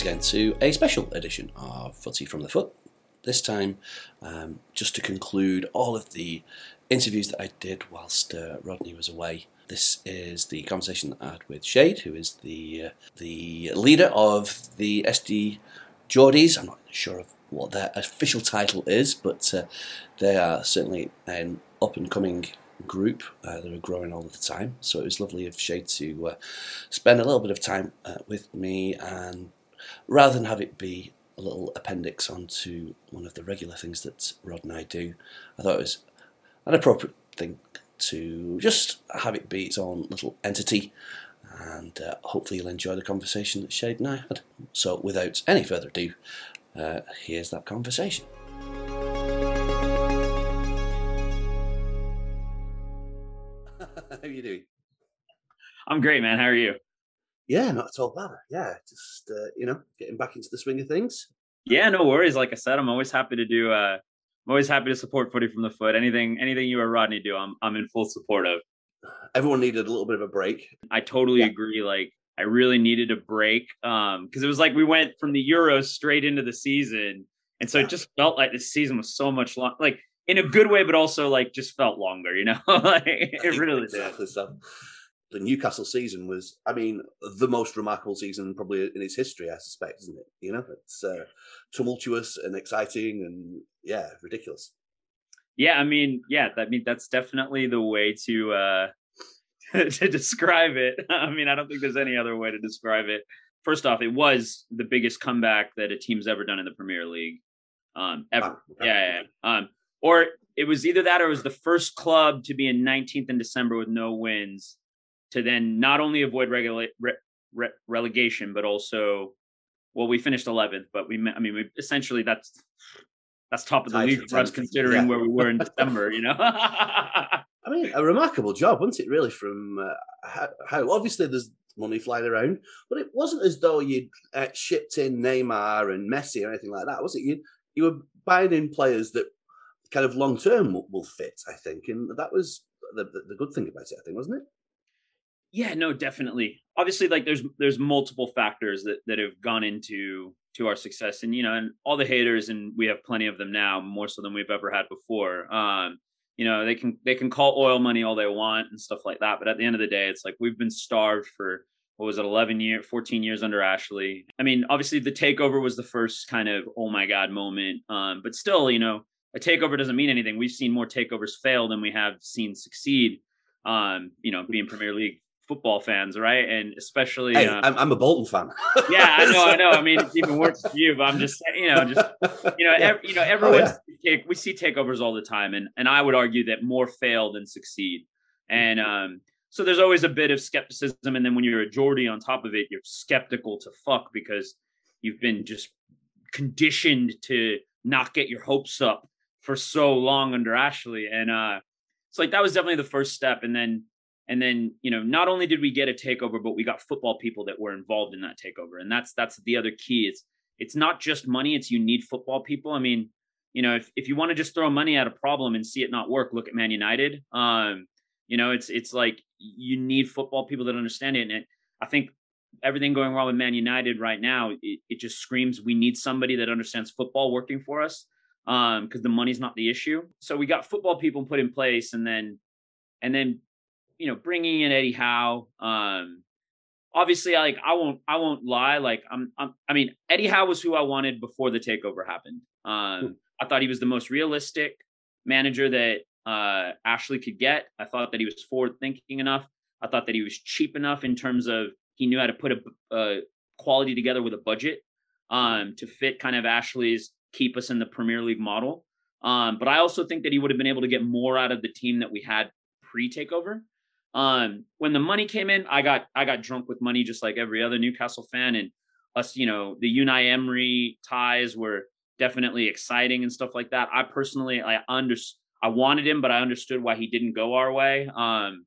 once again to a special edition of Footy from the Foot. This time, um, just to conclude all of the interviews that I did whilst uh, Rodney was away. This is the conversation that I had with Shade, who is the uh, the leader of the SD Geordies. I'm not sure of what their official title is, but uh, they are certainly an up and coming group. Uh, they were growing all the time, so it was lovely of Shade to uh, spend a little bit of time uh, with me, and rather than have it be a little appendix onto one of the regular things that Rod and I do, I thought it was an appropriate thing to just have it be its own little entity. And uh, hopefully, you'll enjoy the conversation that Shade and I had. So, without any further ado, uh, here's that conversation. How are you doing? I'm great, man. How are you? Yeah, not at all bad. Yeah, just uh, you know, getting back into the swing of things. Yeah, no worries. Like I said, I'm always happy to do. Uh, I'm always happy to support footy from the foot. Anything, anything you or Rodney do, I'm I'm in full support of. Everyone needed a little bit of a break. I totally yeah. agree. Like I really needed a break um because it was like we went from the Euros straight into the season, and so it just felt like the season was so much long. Like in a good way, but also like just felt longer. You know, like it really exactly did. so. The Newcastle season was, I mean, the most remarkable season probably in its history, I suspect, isn't it? You know, it's uh, tumultuous and exciting, and yeah, ridiculous. Yeah, I mean, yeah, I mean that's definitely the way to uh to describe it. I mean, I don't think there's any other way to describe it. First off, it was the biggest comeback that a team's ever done in the Premier League, um, ever. yeah, yeah, yeah. Um, or it was either that or it was the first club to be in 19th in December with no wins to then not only avoid regula- re- re- relegation, but also, well, we finished 11th, but we, I mean, we essentially that's that's top of the league for us considering yeah. where we were in December, you know. I mean, a remarkable job, wasn't it? Really, from uh, how, how, obviously there's money flying around, but it wasn't as though you'd uh, shipped in Neymar and Messi or anything like that, was it? You you were buying in players that kind of long term will, will, fit, I think, and that was the, the, the good thing about it, I think, wasn't it? Yeah, no, definitely. Obviously, like there's there's multiple factors that that have gone into to our success, and you know, and all the haters, and we have plenty of them now, more so than we've ever had before. Um, you know, they can they can call oil money all they want and stuff like that, but at the end of the day, it's like we've been starved for what was it 11 year 14 years under ashley i mean obviously the takeover was the first kind of oh my god moment um, but still you know a takeover doesn't mean anything we've seen more takeovers fail than we have seen succeed um, you know being premier league football fans, right? And especially, hey, uh, I'm, I'm, a Bolton fan. yeah, I know, I know. I mean, it's even worse for you, but I'm just, you know, just you know, yeah. you know, everyone oh, yeah. take, we see takeovers all the time, and and I would argue that more fail than succeed, and um, so there's always a bit of skepticism, and then when you're a Geordie on top of it, you're skeptical to fuck because you've been just conditioned to not get your hopes up for so long under Ashley, and uh, it's like that was definitely the first step, and then and then you know not only did we get a takeover but we got football people that were involved in that takeover. And that's that's the other key it's it's not just money it's you need football people. I mean you know if, if you want to just throw money at a problem and see it not work look at man united. Um you know it's it's like you need football people that understand it. And it, i think everything going wrong with man united right now it, it just screams we need somebody that understands football working for us um because the money's not the issue. So we got football people put in place and then and then you know, bringing in Eddie Howe. Um, obviously, like I won't, I won't lie. Like I'm, I'm, i mean, Eddie Howe was who I wanted before the takeover happened. Um, I thought he was the most realistic manager that uh, Ashley could get. I thought that he was forward thinking enough. I thought that he was cheap enough in terms of he knew how to put a, a quality together with a budget um, to fit kind of Ashley's keep us in the Premier League model. Um, but I also think that he would have been able to get more out of the team that we had pre takeover. Um, when the money came in, I got I got drunk with money just like every other Newcastle fan, and us, you know, the Unai Emery ties were definitely exciting and stuff like that. I personally, I under I wanted him, but I understood why he didn't go our way. Um,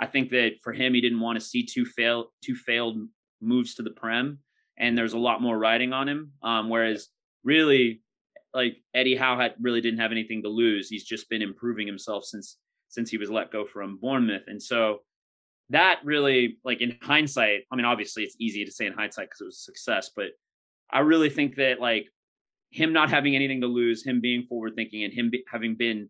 I think that for him, he didn't want to see two fail two failed moves to the prem, and there's a lot more riding on him. Um, whereas really, like Eddie Howe had really didn't have anything to lose. He's just been improving himself since since he was let go from Bournemouth. And so that really, like in hindsight, I mean, obviously it's easy to say in hindsight because it was a success, but I really think that like him not having anything to lose, him being forward thinking, and him be, having been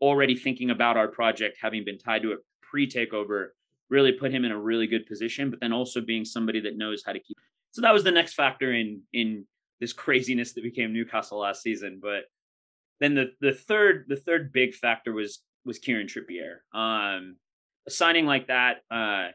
already thinking about our project, having been tied to it pre takeover, really put him in a really good position. But then also being somebody that knows how to keep. So that was the next factor in in this craziness that became Newcastle last season. But then the the third the third big factor was was Kieran Trippier. Um, a signing like that, uh,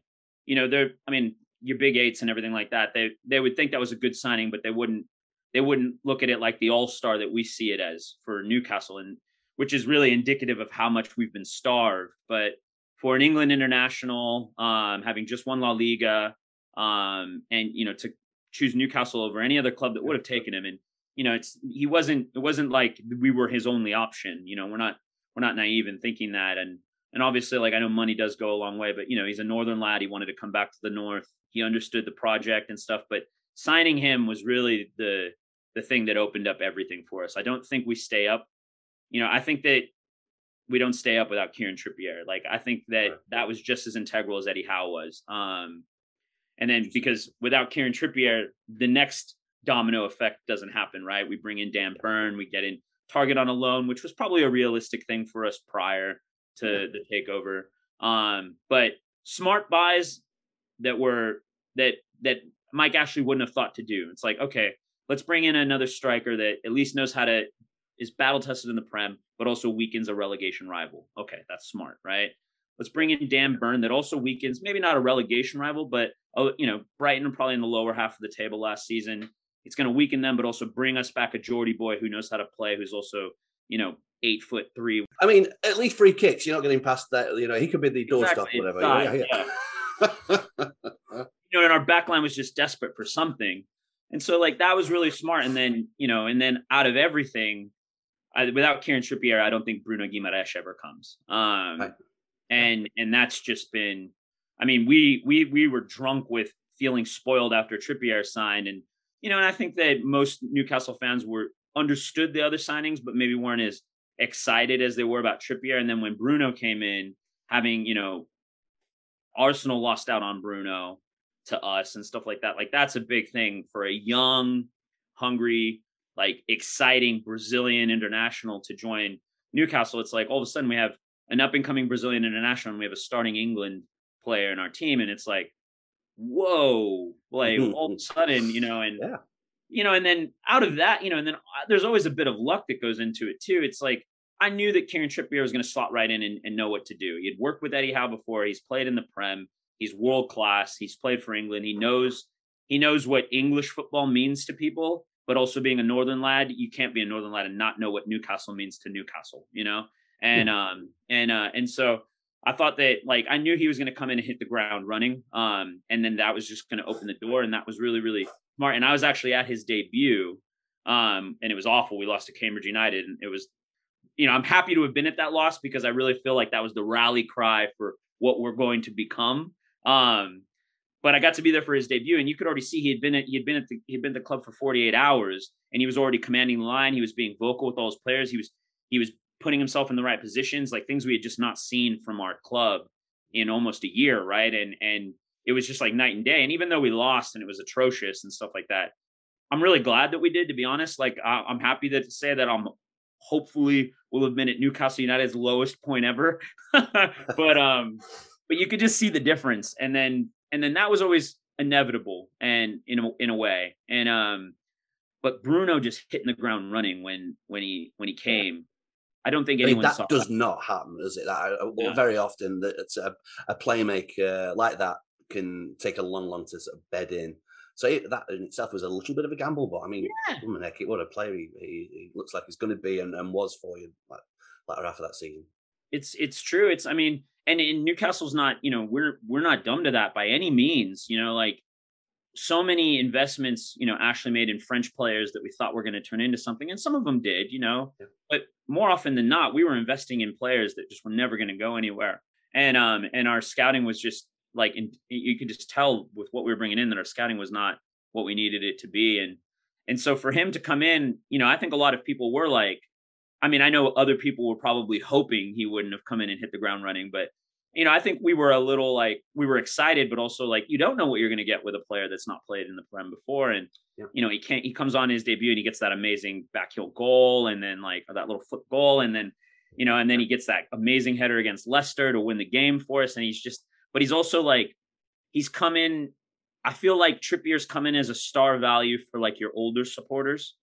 you know, they're I mean your big eights and everything like that. They they would think that was a good signing, but they wouldn't they wouldn't look at it like the all star that we see it as for Newcastle, and which is really indicative of how much we've been starved. But for an England international, um, having just won La Liga, um, and you know to choose Newcastle over any other club that would have taken him, and you know it's he wasn't it wasn't like we were his only option. You know we're not we're not naive in thinking that, and and obviously like I know money does go a long way, but you know he's a northern lad. He wanted to come back to the north. He understood the project and stuff, but signing him was really the the thing that opened up everything for us. I don't think we stay up. You know, I think that we don't stay up without Kieran Trippier. Like I think that right. that was just as integral as Eddie Howe was. Um, and then because without Kieran Trippier, the next domino effect doesn't happen, right? We bring in Dan Burn, we get in Targett on a loan, which was probably a realistic thing for us prior to the takeover. Um, but smart buys that were that that Mike Ashley wouldn't have thought to do. It's like, okay, let's bring in another striker that at least knows how to is battle tested in the prem, but also weakens a relegation rival. Okay, that's smart, right? Let's bring in Dan Burn that also weakens maybe not a relegation rival, but oh, you know, Brighton are probably in the lower half of the table last season. It's going to weaken them, but also bring us back a Geordie boy who knows how to play, who's also you know eight foot three. I mean, at least free kicks. You're not getting past that. You know, he could be the doorstop, exactly. whatever. yeah, yeah. yeah. you know, and our backline was just desperate for something. And so like that was really smart. And then, you know, and then out of everything, I, without Kieran Trippier, I don't think Bruno Guimaraes ever comes. Um, right. and and that's just been, I mean, we we we were drunk with feeling spoiled after Trippier signed, and you know, and I think that most Newcastle fans were understood the other signings, but maybe weren't as excited as they were about Trippier. And then when Bruno came in, having you know, Arsenal lost out on Bruno, to us and stuff like that. Like that's a big thing for a young, hungry, like exciting Brazilian international to join Newcastle. It's like all of a sudden we have an up and coming Brazilian international and we have a starting England player in our team. And it's like, whoa, like all of a sudden, you know, and, yeah. you know, and then out of that, you know, and then uh, there's always a bit of luck that goes into it too. It's like, I knew that Kieran Trippier was going to slot right in and, and know what to do. He had worked with Eddie Howe before. He's played in the Prem. He's world class. He's played for England. He knows he knows what English football means to people, but also being a northern lad, you can't be a northern lad and not know what Newcastle means to Newcastle, you know? And um and uh and so I thought that like I knew he was going to come in and hit the ground running. Um and then that was just going to open the door and that was really really smart and I was actually at his debut um and it was awful. We lost to Cambridge United and it was you know, I'm happy to have been at that loss because I really feel like that was the rally cry for what we're going to become. Um, but I got to be there for his debut, and you could already see he had been at, he had been at the he had been at the club for 48 hours, and he was already commanding the line. He was being vocal with all his players. He was he was putting himself in the right positions, like things we had just not seen from our club in almost a year, right? And and it was just like night and day. And even though we lost and it was atrocious and stuff like that, I'm really glad that we did. To be honest, like I'm happy that to say that I'm hopefully will have been at Newcastle United's lowest point ever. but um but you could just see the difference and then and then that was always inevitable and in a, in a way and um but Bruno just hitting the ground running when when he when he came I don't think anyone I mean, that does that. not happen, does it? That uh, yeah. very often that it's a, a playmaker like that can take a long, long to sort of bed in. So it, that in itself was a little bit of a gamble, but I mean, yeah. what a player he, he, he, looks like he's going to be and, and was for you like, latter half of that season. It's it's true. It's I mean, and in Newcastle's not, you know, we're we're not dumb to that by any means. You know, like so many investments, you know, Ashley made in French players that we thought were going to turn into something, and some of them did, you know, yeah. but more often than not, we were investing in players that just were never going to go anywhere. And um and our scouting was just like, in, you could just tell with what we were bringing in that our scouting was not what we needed it to be, and and so for him to come in, you know, I think a lot of people were like, I mean, I know other people were probably hoping he wouldn't have come in and hit the ground running, but you know, I think we were a little like we were excited, but also like you don't know what you're going to get with a player that's not played in the Prem before, and yeah. you know he can't. He comes on his debut and he gets that amazing back heel goal, and then like that little foot goal, and then you know, and then he gets that amazing header against Leicester to win the game for us, and he's just, but he's also like he's come in. I feel like Trippier's come in as a star value for like your older supporters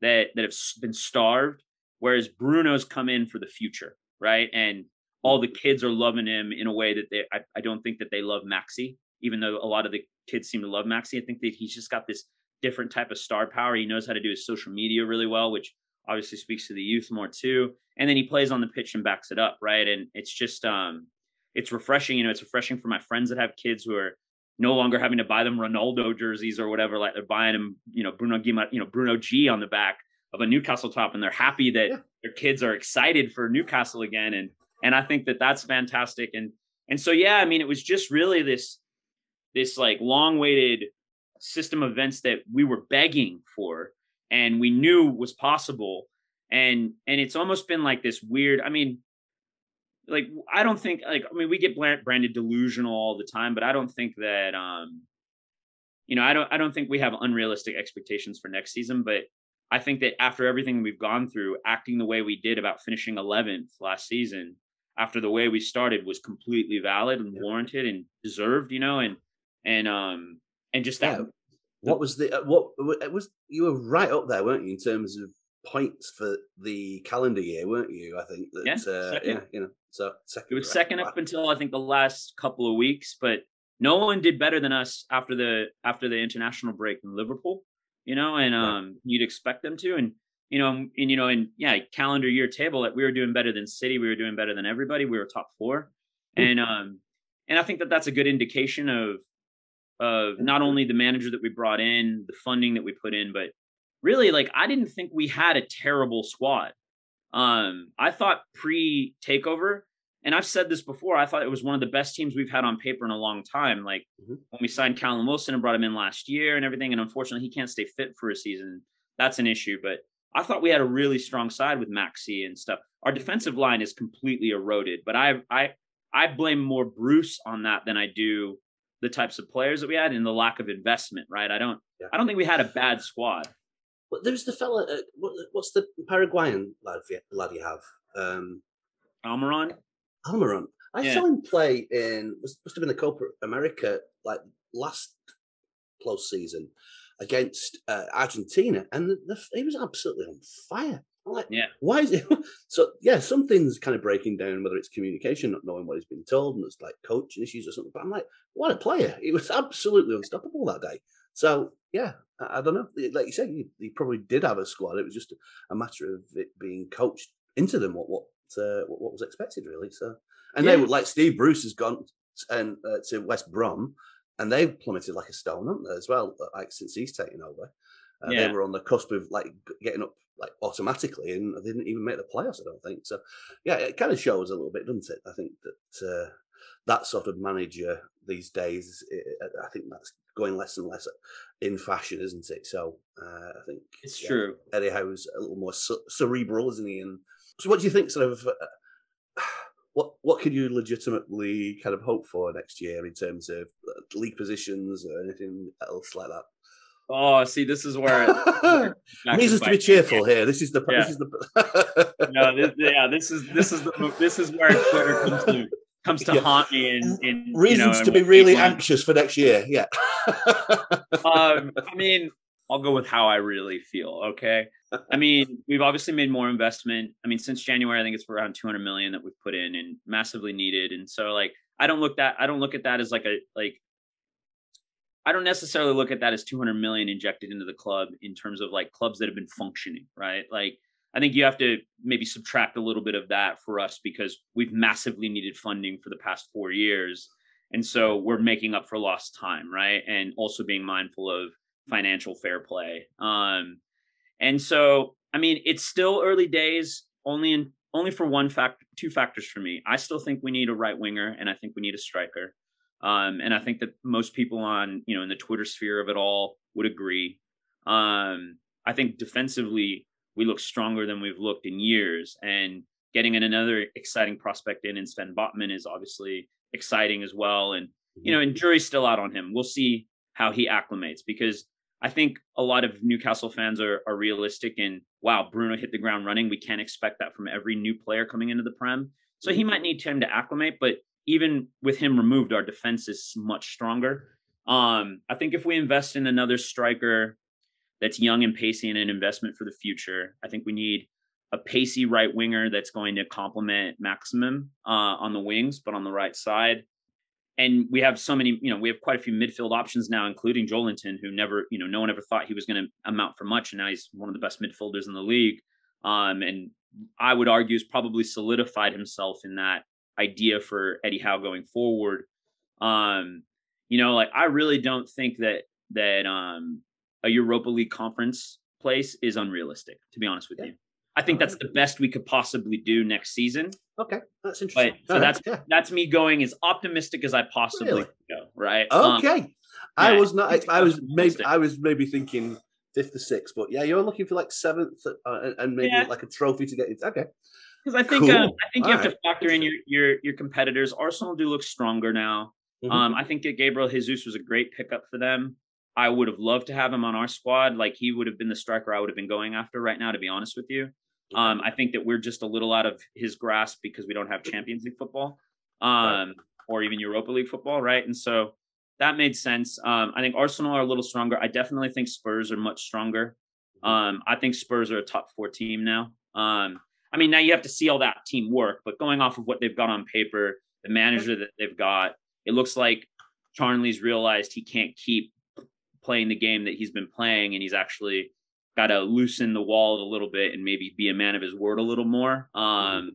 that that have been starved, whereas Bruno's come in for the future, right? And all the kids are loving him in a way that they I, I don't think that they love Maxi, even though a lot of the kids seem to love Maxi. I think that he's just got this different type of star power. He knows how to do his social media really well, which obviously speaks to the youth more too. And then he plays on the pitch and backs it up, right? And it's just um it's refreshing, you know, it's refreshing for my friends that have kids who are no longer having to buy them Ronaldo jerseys or whatever, like they're buying them, you know, Bruno G, you know, Bruno G on the back of a Newcastle top, and they're happy that yeah. their kids are excited for Newcastle again. And and I think that that's fantastic. And and so yeah, I mean, it was just really this this like long waited system of events that we were begging for and we knew was possible and and it's almost been like this weird i mean like i don't think like i mean we get branded delusional all the time but i don't think that um you know i don't i don't think we have unrealistic expectations for next season but i think that after everything we've gone through acting the way we did about finishing 11th last season after the way we started was completely valid and warranted and deserved, you know, and and um and just that. Yeah. What was the uh, what it was? You were right up there, weren't you, in terms of points for the calendar year, weren't you? I think that yeah, uh, yeah you know, so second. It was second up until I think the last couple of weeks, but no one did better than us after the after the international break in Liverpool, you know, and um you'd expect them to, and you know, and, you know, and yeah, calendar year table that we were doing better than City, we were doing better than everybody. We were top four, and um, and I think that that's a good indication of of not only the manager that we brought in, the funding that we put in, but really, like I didn't think we had a terrible squad. Um, I thought pre takeover, and I've said this before, I thought it was one of the best teams we've had on paper in a long time. Like mm-hmm. when we signed Callum Wilson and brought him in last year and everything, and unfortunately he can't stay fit for a season. That's an issue, but I thought we had a really strong side with Maxi and stuff. Our defensive line is completely eroded, but I I I blame more Bruce on that than I do the types of players that we had and the lack of investment. Right? I don't yeah. I don't think we had a bad squad. But there's the fella. Uh, what, what's the Paraguayan lad, lad you have? Um, Almiron. Almiron. I yeah. saw him play in must, must have been the Copa America like last close season against uh, Argentina, and the, the, he was absolutely on fire. I'm like, yeah, why is it? so yeah, something's kind of breaking down, whether it's communication, not knowing what he's been told, and it's like coaching issues or something. But I'm like, what a player! He was absolutely unstoppable that day. So yeah, I, I don't know. Like you said, he, he, probably did have a squad. It was just a matter of it being coached into them what what uh, what, what, was expected really. So and yeah. they would like Steve Bruce has gone and uh, to West Brom and they've plummeted like a stone, haven't they, as well? Like since he's taken over, uh, yeah. they were on the cusp of like getting up like automatically, and they didn't even make the playoffs. I don't think so. Yeah, it kind of shows a little bit, doesn't it? I think that uh, that sort of manager these days, it, I think that's going less and less in fashion, isn't it? So uh, I think it's yeah, true. Eddie Howe's a little more cerebral, isn't he? And so, what do you think? Sort of. Uh, what what could you legitimately kind of hope for next year in terms of uh, league positions or anything else like that? Oh, see, this is where it needs us to be cheerful here. This is the yeah. this is the no, this, yeah, this is this is the this is where Twitter comes to comes to yeah. haunt me in, in reasons you know, to be really anxious for next year. Yeah. um, I mean, I'll go with how I really feel. Okay. I mean, we've obviously made more investment. I mean, since January, I think it's around 200 million that we've put in and massively needed. And so like, I don't look that, I don't look at that as like a, like, I don't necessarily look at that as 200 million injected into the club in terms of like clubs that have been functioning, right? Like, I think you have to maybe subtract a little bit of that for us because we've massively needed funding for the past four years. And so we're making up for lost time, right? And also being mindful of financial fair play. Um, and so, I mean, it's still early days, only in only for one fact, two factors for me. I still think we need a right winger, and I think we need a striker. Um, and I think that most people on you know in the Twitter sphere of it all would agree. Um, I think defensively we look stronger than we've looked in years, and getting in another exciting prospect in, and Sven Botman is obviously exciting as well. And you know, and jury's still out on him. We'll see how he acclimates because I think a lot of Newcastle fans are, are realistic and wow, Bruno hit the ground running. We can't expect that from every new player coming into the Prem. So he might need time to acclimate, but even with him removed, our defense is much stronger. Um, I think if we invest in another striker that's young and pacey and an investment for the future, I think we need a pacey right winger that's going to complement Maximin uh, on the wings, but on the right side and we have so many, you know, we have quite a few midfield options now, including Joelinton, who never, you know, no one ever thought he was going to amount for much, and now he's one of the best midfielders in the league. Um, and I would argue has probably solidified himself in that idea for Eddie Howe going forward. Um, you know, like I really don't think that that um, a Europa League conference place is unrealistic, to be honest with yeah. you. I think that's the best we could possibly do next season. Okay, that's interesting. But, so that's yeah. that's me going as optimistic as I possibly really? go. Right? Okay. Um, I yeah, was not. I was maybe. I was maybe thinking fifth or sixth, but yeah, you're looking for like seventh uh, and maybe yeah. like a trophy to get into. Okay. Because I think cool. uh, I think you All have right. to factor in your your your competitors. Arsenal do look stronger now. Mm-hmm. Um, I think that Gabriel Jesus was a great pickup for them. I would have loved to have him on our squad. Like he would have been the striker I would have been going after right now, to be honest with you. Um, I think that we're just a little out of his grasp because we don't have Champions League football, um, or even Europa League football, right? And so that made sense. Um, I think Arsenal are a little stronger. I definitely think Spurs are much stronger. Mm-hmm. Um, I think Spurs are a top four team now. Um, I mean, now you have to see all that team work, but going off of what they've got on paper, the manager that they've got, it looks like Charnley's realized he can't keep playing the game that he's been playing, and he's actually got to loosen the wallet a little bit and maybe be a man of his word a little more. Mm-hmm. Um,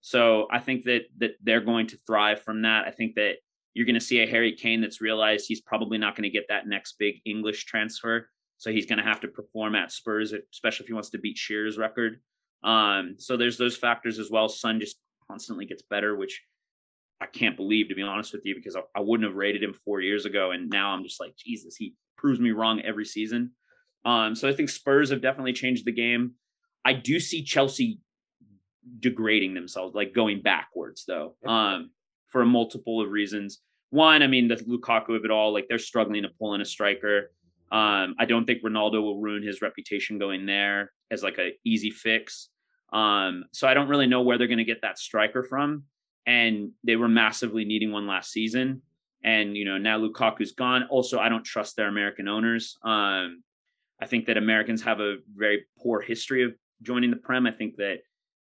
so I think that that they're going to thrive from that. I think that you're going to see a Harry Kane that's realized he's probably not going to get that next big English transfer. So he's going to have to perform at Spurs, especially if he wants to beat Shearer's record. Um, so there's those factors as well. Son just constantly gets better, which I can't believe to be honest with you, because I, I wouldn't have rated him four years ago, and now I'm just like, Jesus, he proves me wrong every season. Um, so I think Spurs have definitely changed the game. I do see Chelsea degrading themselves, like going backwards, though, um, for a multiple of reasons. One, I mean, the Lukaku of it all, like they're struggling to pull in a striker. Um, I don't think Ronaldo will ruin his reputation going there as like a easy fix. Um, so I don't really know where they're going to get that striker from. And they were massively needing one last season. And you know now Lukaku's gone. Also, I don't trust their American owners. Um, I think that Americans have a very poor history of joining the Prem. I think that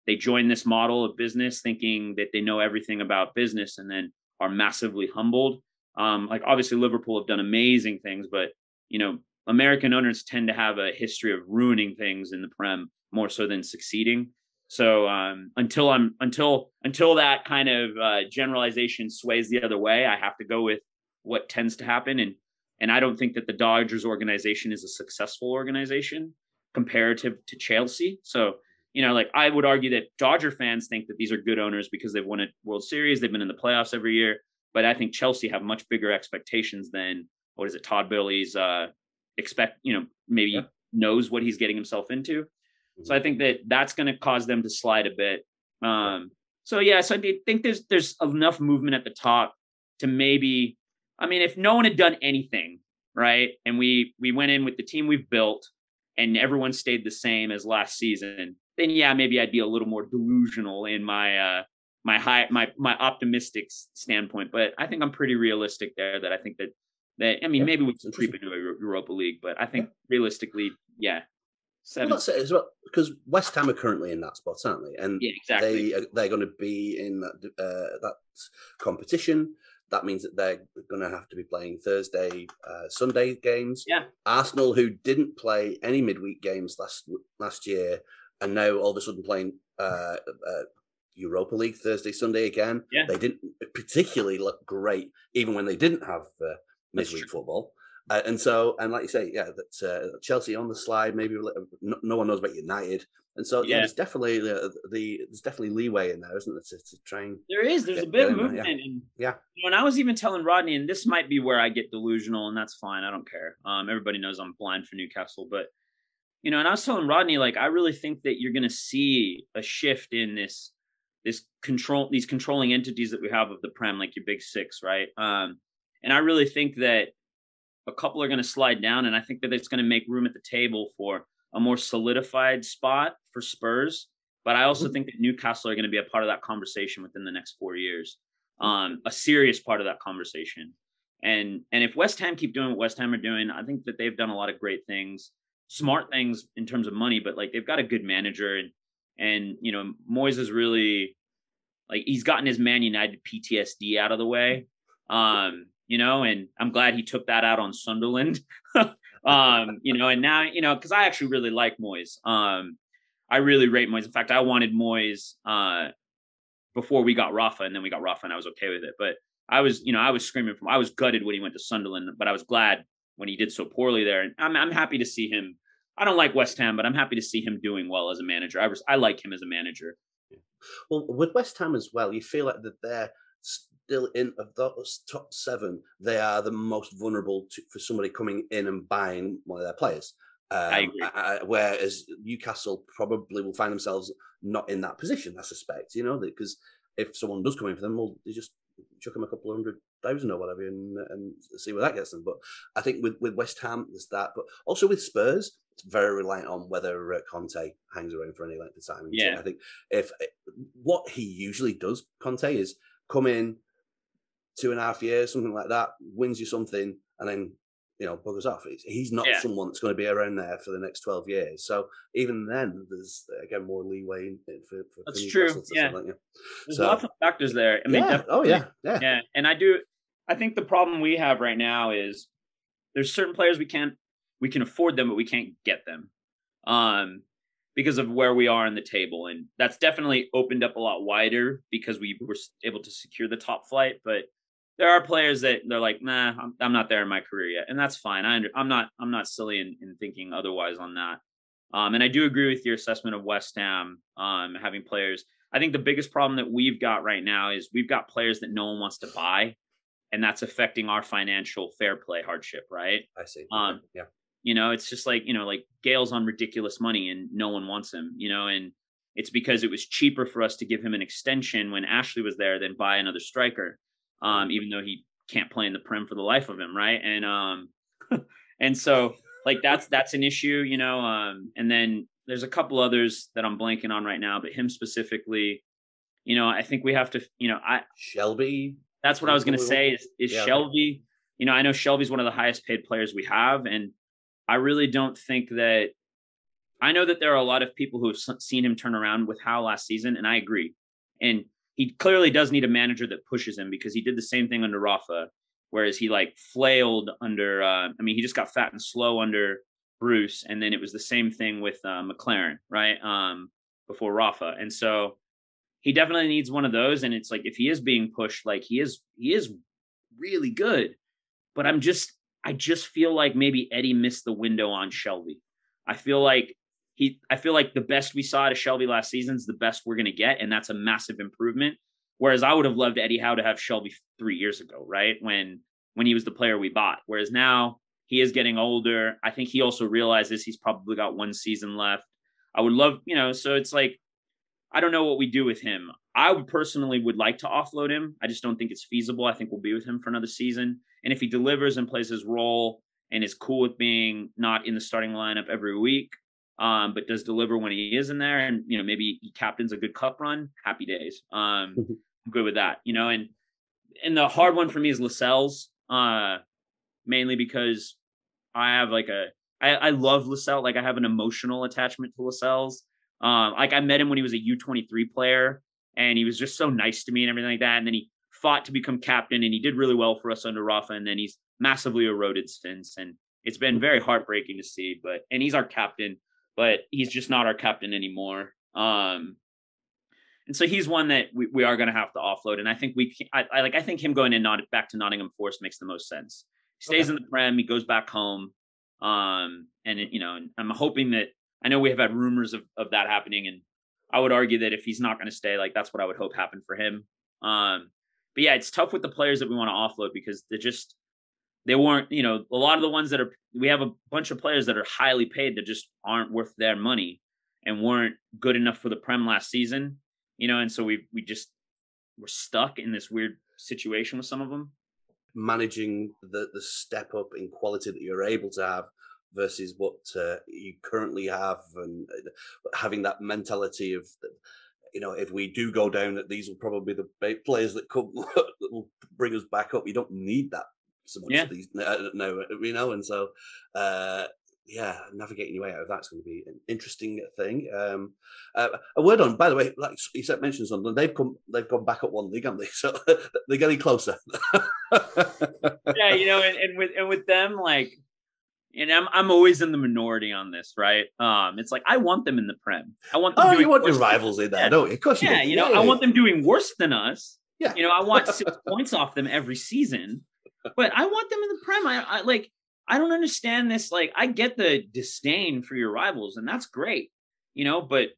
they join this model of business thinking that they know everything about business and then are massively humbled. Um, like obviously Liverpool have done amazing things, but you know, American owners tend to have a history of ruining things in the Prem more so than succeeding. So um, until I'm until until that kind of uh, generalization sways the other way, I have to go with what tends to happen. And and I don't think that the Dodgers organization is a successful organization comparative to Chelsea. So, you know, like I would argue that Dodger fans think that these are good owners because they've won a World Series, they've been in the playoffs every year. But I think Chelsea have much bigger expectations than what is it, Todd Boehly's uh expect, you know, maybe yeah. knows what he's getting himself into. Mm-hmm. So I think that that's going to cause them to slide a bit. Um, so yeah, so I think there's there's enough movement at the top to maybe I mean, if no one had done anything, right, and we we went in with the team we've built, and everyone stayed the same as last season, then yeah, maybe I'd be a little more delusional in my uh, my high my my optimistic standpoint. But I think I'm pretty realistic there. That I think that that I mean, yeah, maybe we can creep into a Europa League, but I think yeah. realistically, yeah. Seven. Well, that's it as well because West Ham are currently in that spot, aren't they? And yeah, exactly. They they're going to be in that uh, that competition that means that they're going to have to be playing Thursday, uh, Sunday games. Yeah. Arsenal, who didn't play any midweek games last last year, and now all of a sudden playing uh, uh, Europa League Thursday, Sunday again. Yeah. They didn't particularly look great, even when they didn't have uh, midweek football. Uh, and so, and like you say, yeah, that uh, Chelsea on the slide. Maybe no, no, one knows about United. And so, yeah, there's definitely the, the there's definitely leeway in there, isn't there, to, to try and there is. There's a bit of movement, yeah. and yeah. And I was even telling Rodney, and this might be where I get delusional, and that's fine. I don't care. Um, everybody knows I'm blind for Newcastle, but you know, and I was telling Rodney, like, I really think that you're going to see a shift in this this control these controlling entities that we have of the prem like your big six right um and i really think that a couple are going to slide down and i think that it's going to make room at the table for a more solidified spot for spurs but i also mm-hmm. think that newcastle are going to be a part of that conversation within the next four years um a serious part of that conversation and and if west ham keep doing what west ham are doing i think that they've done a lot of great things smart things in terms of money but like they've got a good manager and and you know Moyes is really like he's gotten his Man United PTSD out of the way. Um, you know, and I'm glad he took that out on Sunderland. um, you know, and now, you know, because I actually really like Moyes. Um, I really rate Moyes. In fact, I wanted Moyes uh before we got Rafa, and then we got Rafa, and I was okay with it. But I was, you know, I was screaming from I was gutted when he went to Sunderland, but I was glad when he did so poorly there. And I'm I'm happy to see him. I don't like West Ham, but I'm happy to see him doing well as a manager. I was I like him as a manager. Well, with West Ham as well, you feel like that they're still in of those top seven. They are the most vulnerable to, for somebody coming in and buying one of their players. Um, I whereas Newcastle probably will find themselves not in that position. I suspect, you know, because if someone does come in for them, well, they just chuck them a couple of hundred thousand or whatever and, and see where that gets them. But I think with, with West Ham, there's that. But also with Spurs, it's very reliant on whether uh, Conte hangs around for any length of time. Yeah. I think if eh, what he usually does, Conte, is come in two and a half years, something like that, wins you something, and then you know buggers off. He's not yeah. someone that's going to be around there for the next twelve years. So even then, there's again more leeway for. for that's true. Yeah. Like, yeah. There's so, lots of factors there. I mean, yeah. Oh yeah. Yeah. Yeah. And I do. I think the problem we have right now is there's certain players we can't we can afford them, but we can't get them um, because of where we are in the table. And that's definitely opened up a lot wider because we were able to secure the top flight. But there are players that they're like, nah, I'm, I'm not there in my career yet, and that's fine. I am not I'm not silly in, in thinking otherwise on that. Um, and I do agree with your assessment of West Ham um, having players. I think the biggest problem that we've got right now is we've got players that no one wants to buy, and that's affecting our financial fair play hardship, right? I see. Um, yeah. You know, it's just like, you know, like Gayle's on ridiculous money and no one wants him, you know, and it's because it was cheaper for us to give him an extension when Ashley was there than buy another striker. Um, even though he can't play in the Prem for the life of him, right? And um and so like that's that's an issue, you know. Um, and then there's a couple others that I'm blanking on right now, but him specifically, you know, I think we have to, you know, I Shelvey. That's what I was gonna say is is yeah. Shelvey. You know, I know Shelvey's one of the highest paid players we have, and I really don't think that. I know that there are a lot of people who have seen him turn around with Howe last season, and I agree. And he clearly does need a manager that pushes him because he did the same thing under Rafa, whereas he like flailed under. Uh, I mean, he just got fat and slow under Bruce, and then it was the same thing with uh, McClaren, right? Um, before Rafa, and so he definitely needs one of those. And it's like if he is being pushed, like he is, he is really good. But I'm just I just feel like maybe Eddie missed the window on Shelvey. I feel like he I feel like the best we saw out of Shelvey last season is the best we're gonna get, and that's a massive improvement. Whereas I would have loved Eddie Howe to have Shelvey three years ago, right? When when he was the player we bought. Whereas now he is getting older. I think he also realizes he's probably got one season left. I would love, you know, so it's like I don't know what we do with him. I would personally would like to offload him. I just don't think it's feasible. I think we'll be with him for another season. And if he delivers and plays his role and is cool with being not in the starting lineup every week, um, but does deliver when he is in there, and you know maybe he captains a good cup run, happy days. Um, mm-hmm. I'm good with that, you know. And and the hard one for me is Lascelles, uh, mainly because I have like a I, I love Lascelles, like I have an emotional attachment to Lascelles. Um, like I met him when he was a U23 player, and he was just so nice to me and everything like that. And then he fought to become captain and he did really well for us under Rafa and then he's massively eroded since and it's been very heartbreaking to see but and he's our captain but he's just not our captain anymore. Um and so he's one that we, we are going to have to offload and I think we I, I, like I think him going in not back to Nottingham Forest makes the most sense. He stays okay. in the prem he goes back home um and it, you know I'm hoping that I know we have had rumors of, of that happening and I would argue that if he's not going to stay like that's what I would hope happened for him. Um but yeah, it's tough with the players that we want to offload because they're just they weren't, you know, a lot of the ones that are we have a bunch of players that are highly paid that just aren't worth their money and weren't good enough for the Prem last season. you know, and so we we just we're stuck in this weird situation with some of them. Managing the the step up in quality that you're able to have versus what uh, you currently have, and uh, having that mentality of you know, if we do go down, that these will probably be the players that come that will bring us back up. You don't need that so much yeah. these uh, now, you know, and so uh, yeah, navigating your way out of that's going to be an interesting thing. Um, uh, a word on, by the way, like you said, mentioned something. They've come, they've gone back up one league, haven't they? So they're getting closer. yeah, you know, and, and with and with them, like and I'm I'm always in the minority on this, right? Um, it's like I want them in the prem. I want them. Oh, you want your rivals in there, don't you? Of course, you yeah. Do. You know, yeah, I want them doing worse than us. Yeah. You know, I want six points off them every season, but I want them in the prem. I, I like. I don't understand this. Like, I get the disdain for your rivals, and that's great. You know, but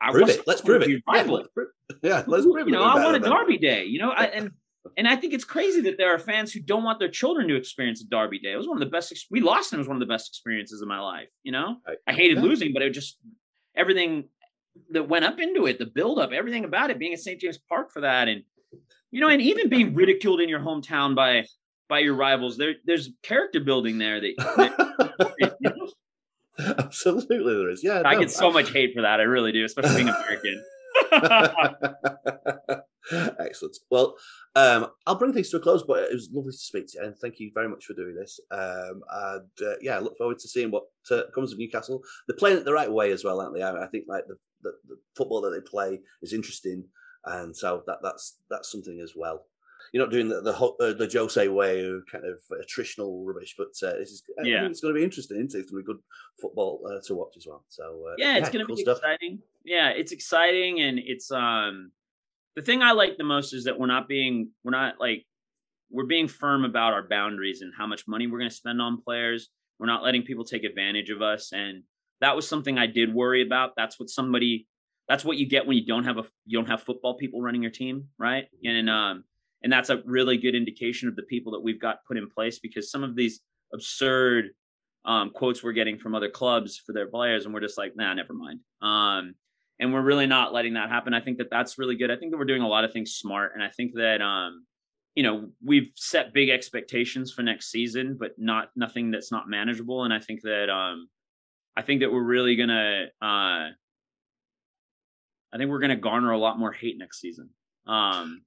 I prove it. Let's prove it. Yeah, let's prove, yeah, let's prove it. You know, I want a Derby day. You know, I, and and I think it's crazy that there are fans who don't want their children to experience a Derby Day. It was one of the best. We lost, and it was one of the best experiences of my life. You know, I, I hated yeah. losing, but it just everything that went up into it, the build up, everything about it, being at St. James Park for that, and you know, and even being ridiculed in your hometown by by your rivals. There, there's character building there that. that you know? Absolutely, there is. Yeah, I no, get so I... much hate for that. I really do, especially being American. Excellent. Well, um, I'll bring things to a close, but it was lovely to speak to you, and thank you very much for doing this. Um, and uh, yeah, I look forward to seeing what uh, comes of Newcastle. They're playing it the right way as well, aren't they? I, I think like the, the, the, football that they play is interesting, and so that that's that's something as well. You're not doing the the, uh, the Jose way of kind of attritional rubbish, but uh, this is yeah. it's going to be interesting. It? It's going to be good football uh, to watch as well. So uh, yeah, it's going to cool be stuff. exciting. Yeah, it's exciting, and it's um the thing I like the most is that we're not being we're not like we're being firm about our boundaries and how much money we're going to spend on players. We're not letting people take advantage of us, and that was something I did worry about. That's what somebody that's what you get when you don't have a you don't have football people running your team, right? And um and that's a really good indication of the people that we've got put in place because some of these absurd um, quotes we're getting from other clubs for their players, and we're just like, nah, never mind. Um, and we're really not letting that happen. I think that that's really good. I think that we're doing a lot of things smart, and I think that um, you know we've set big expectations for next season, but not nothing that's not manageable. And I think that um, I think that we're really gonna uh, I think we're gonna garner a lot more hate next season. Um,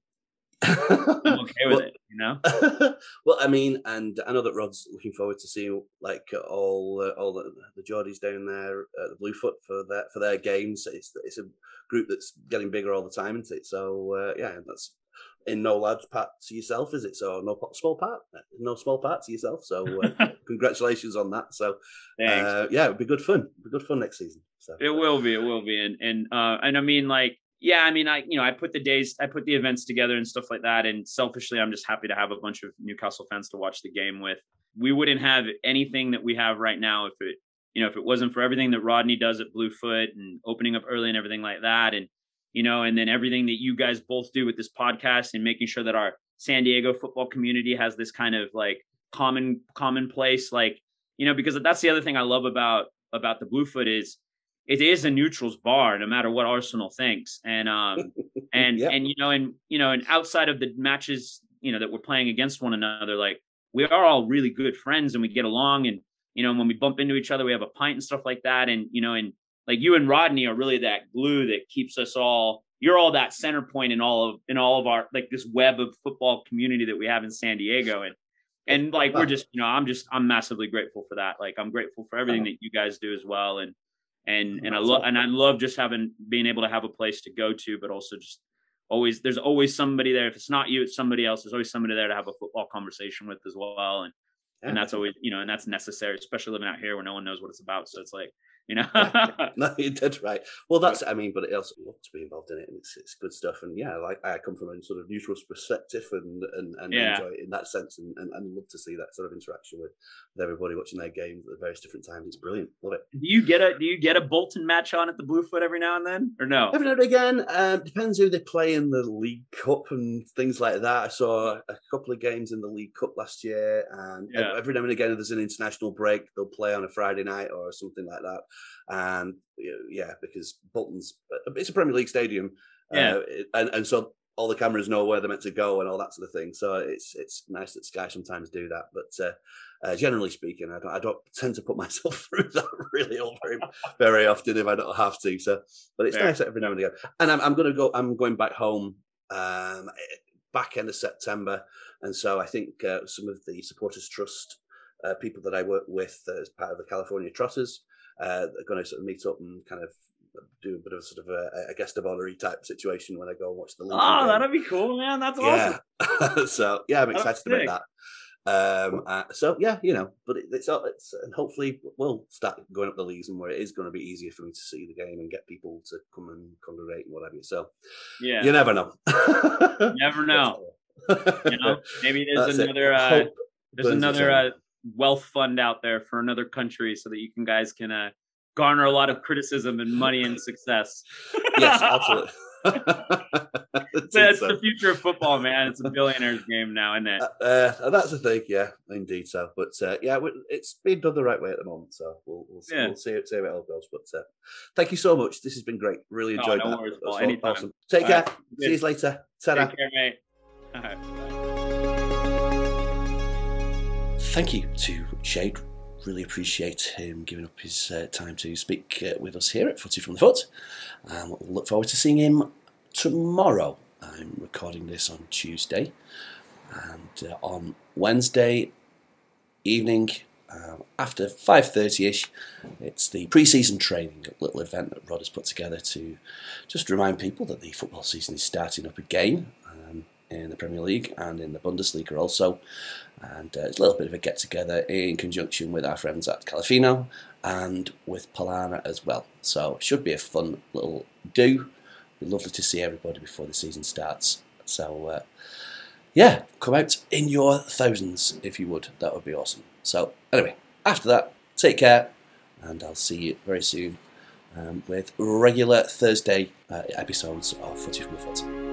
I'm okay with well, it, you know. well, I mean, and I know that Rod's looking forward to seeing like all uh, all the, the Geordies down there at the Bluefoot for their for their games. It's it's a group that's getting bigger all the time, isn't it? So uh, yeah, that's in no large part to yourself, is it? So no small part, no small part to yourself. So uh, congratulations on that. So uh, yeah, it'll be good fun. It'll be good fun next season. So it will be. It will be. And and uh, and I mean, like yeah, I mean, I you know, I put the days, I put the events together and stuff like that. And selfishly, I'm just happy to have a bunch of Newcastle fans to watch the game with. We wouldn't have anything that we have right now if it, you know, if it wasn't for everything that Rodney does at Bluefoot and opening up early and everything like that, and you know, and then everything that you guys both do with this podcast and making sure that our San Diego football community has this kind of like common commonplace, like you know, because that's the other thing I love about about the Bluefoot is it is a neutrals bar no matter what Arsenal thinks. And um and yep. and you know and you know and outside of the matches you know that we're playing against one another like we are all really good friends and we get along. And you know when we bump into each other we have a pint and stuff like that. And you know and like you and Rodney are really that glue that keeps us all you're all that center point in all of in all of our like this web of football community that we have in San Diego. And and like we're just you know I'm just I'm massively grateful for that. Like I'm grateful for everything that you guys do as well. And and and I love and I love just having being able to have a place to go to, but also just always there's always somebody there. If it's not you, it's somebody else. There's always somebody there to have a football conversation with as well, and and that's always you know and that's necessary, especially living out here where no one knows what it's about. So it's like you know. no, you did right. Well, that's I mean, but it also love to be involved in it, and it's, it's good stuff. And yeah, like I come from a sort of neutral perspective, and and, and yeah. enjoy it in that sense, and, and, and love to see that sort of interaction with, with everybody watching their games at various different times. It's brilliant. Love it. Do you get a Do you get a Bolton match on at the Bluefoot every now and then, or no? Every now and again. Um, depends who they play in the League Cup and things like that. I saw a couple of games in the League Cup last year, and yeah. every now and again, if there's an international break, they'll play on a Friday night or something like that and yeah, because Bolton's uh, it's a Premier League stadium, Yeah. Uh, and, and so all the cameras know where they're meant to go and all that sort of thing. So it's it's nice that Sky sometimes do that. But uh, uh, generally speaking, I don't, I don't tend to put myself through that really all very very often if I don't have to. So, but it's Fair. nice every now and again. And I'm, I'm going to go. I'm going back home um, back end of September, and so I think uh, some of the supporters trust uh, people that I work with as part of the California Trotters uh, are going to sort of meet up and kind of do a bit of sort of a, a guest of honor type situation when I go and watch the Legion Oh, game. that'd be cool, man. That's awesome. So yeah, I'm That's excited about sick. that. Um, uh, so yeah, you know, but it, it's it's and hopefully we'll start going up the leagues and where it is going to be easier for me to see the game and get people to come and congregate and whatever. So Yeah. you never know. never know. You know, maybe there's That's another uh, there's another uh, wealth fund out there for another country so that you can guys can uh, garner a lot of criticism and money and success. yes, absolutely. That's the future of football, man. It's a billionaire's game now, isn't it? Uh, that's the thing, yeah, indeed. So, but uh, yeah, it's being done the right way at the moment. So we'll we'll, see- Yeah. we'll see, see how it all goes. But uh, thank you so much. This has been great. Really Oh, enjoyed no that. worries, That Paul. was Anytime. awesome. Take All care. right. See you later. Ta-ra. Take care, mate. All right. Thank you to Shade. Really appreciate him giving up his uh, time to speak uh, with us here at Footy from the Foot. Um, we'll look forward to seeing him tomorrow. I'm recording this on Tuesday, and uh, on Wednesday evening um, after 5.30ish it's the pre-season training little event that Rod has put together to just remind people that the football season is starting up again in the Premier League and in the Bundesliga also and uh, it's a little bit of a get together in conjunction with our friends at Calafino and with Polana as well. So it should be a fun little do. Be lovely to see everybody before the season starts. So uh, yeah, come out in your thousands if you would. That would be awesome. So anyway, after that, take care, and I'll see you very soon um, with regular Thursday uh, episodes of Footy from the Foot.